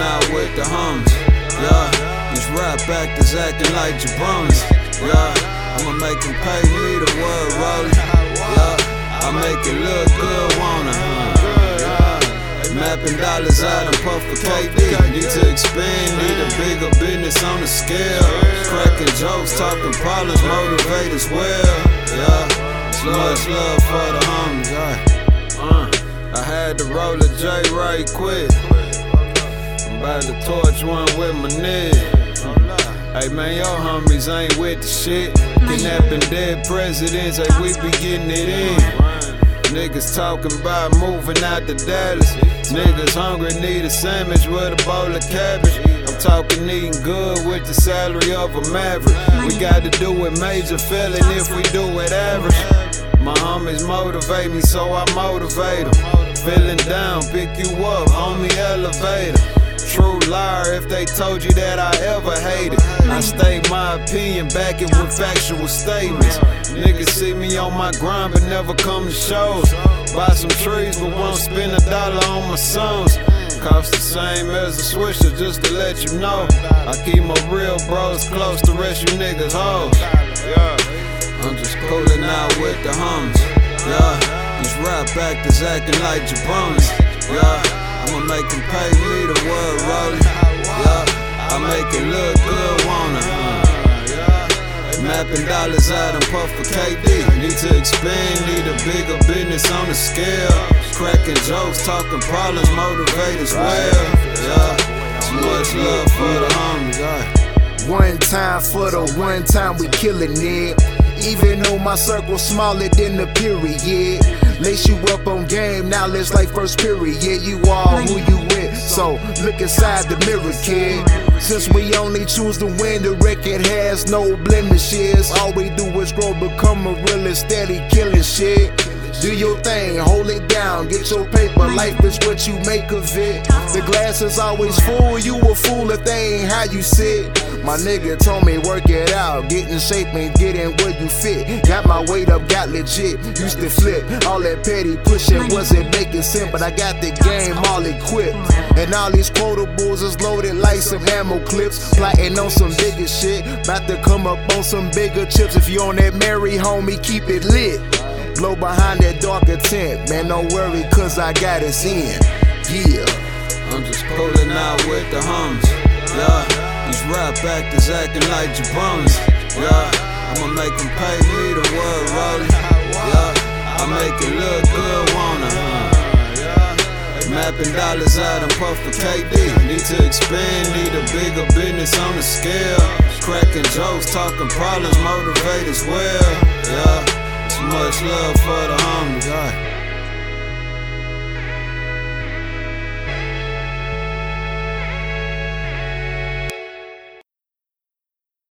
out with the homies. Yeah, these rap actors acting like jabronis. Yeah, I'ma make them pay me the word rolling. Yeah, I make it look good, wanna. Huh? Mapping dollars out and puff for KD. Need to expand, need a bigger business on the scale. Cracking jokes, talking problems, motivate as well. Yeah, so much love for the homies. Yeah. Uh, I had to roll a J right quick. About to torch one with my nigga. Hey man, your homies ain't with the shit. Kidnapping dead presidents, hey, we be getting it in. Niggas talking about moving out to Dallas. Niggas hungry, need a sandwich with a bowl of cabbage. I'm talking eating good with the salary of a maverick. We got to do it major feeling if we do it average. My homies motivate me, so I motivate them. Feeling down, pick you up the elevator. True liar if they told you that I ever hated. I state my opinion back it with factual statements. Niggas see me on my grind but never come to shows. Buy some trees but won't spend a dollar on my songs. Cost the same as a swisher just to let you know. I keep my real bros close, the rest you niggas hoes. I'm just pulling out with the homies. Yeah, these rap actors acting like jabronis. Yeah. I'ma make them pay me the word rolling. Yeah, I make it look good, wanna. Uh, mapping dollars out and puff for KD. Need to expand, need a bigger business on the scale. Cracking jokes, talking problems, motivate as well. Yeah, too much love for the homies. Yeah. One time for the one time we killing it. Even though my circle's smaller than the period. Lace you up on game, now let's like first period. Yeah, you are who you with. So look inside the mirror, kid. Since we only choose to win, the record has no blemishes. All we do is grow, become a real and steady killing shit. Do your thing, hold it down, get your paper. Life is what you make of it. The glass is always full, you a fool if they ain't how you sit. My nigga told me work it out, get in shape and get in where you fit. Got my weight up, got legit. Used to flip, all that petty pushing wasn't making sense, but I got the game all equipped. And all these quotables is loaded like some ammo clips. Plotting on some bigger shit, about to come up on some bigger chips. If you on that merry homie, keep it lit. Blow behind that darker tent, man, don't worry, cause I got us in. Yeah. I'm just pulling out with the homies. Yeah, these rap actors acting like jabronis. Yeah, I'ma make them pay me the word rolling. Yeah, I make it look good, wanna. Mapping dollars out and puff for KD. Need to expand, need a bigger business on the scale. Cracking jokes, talking problems, motivate as well. Yeah, much love for the homies. Yeah.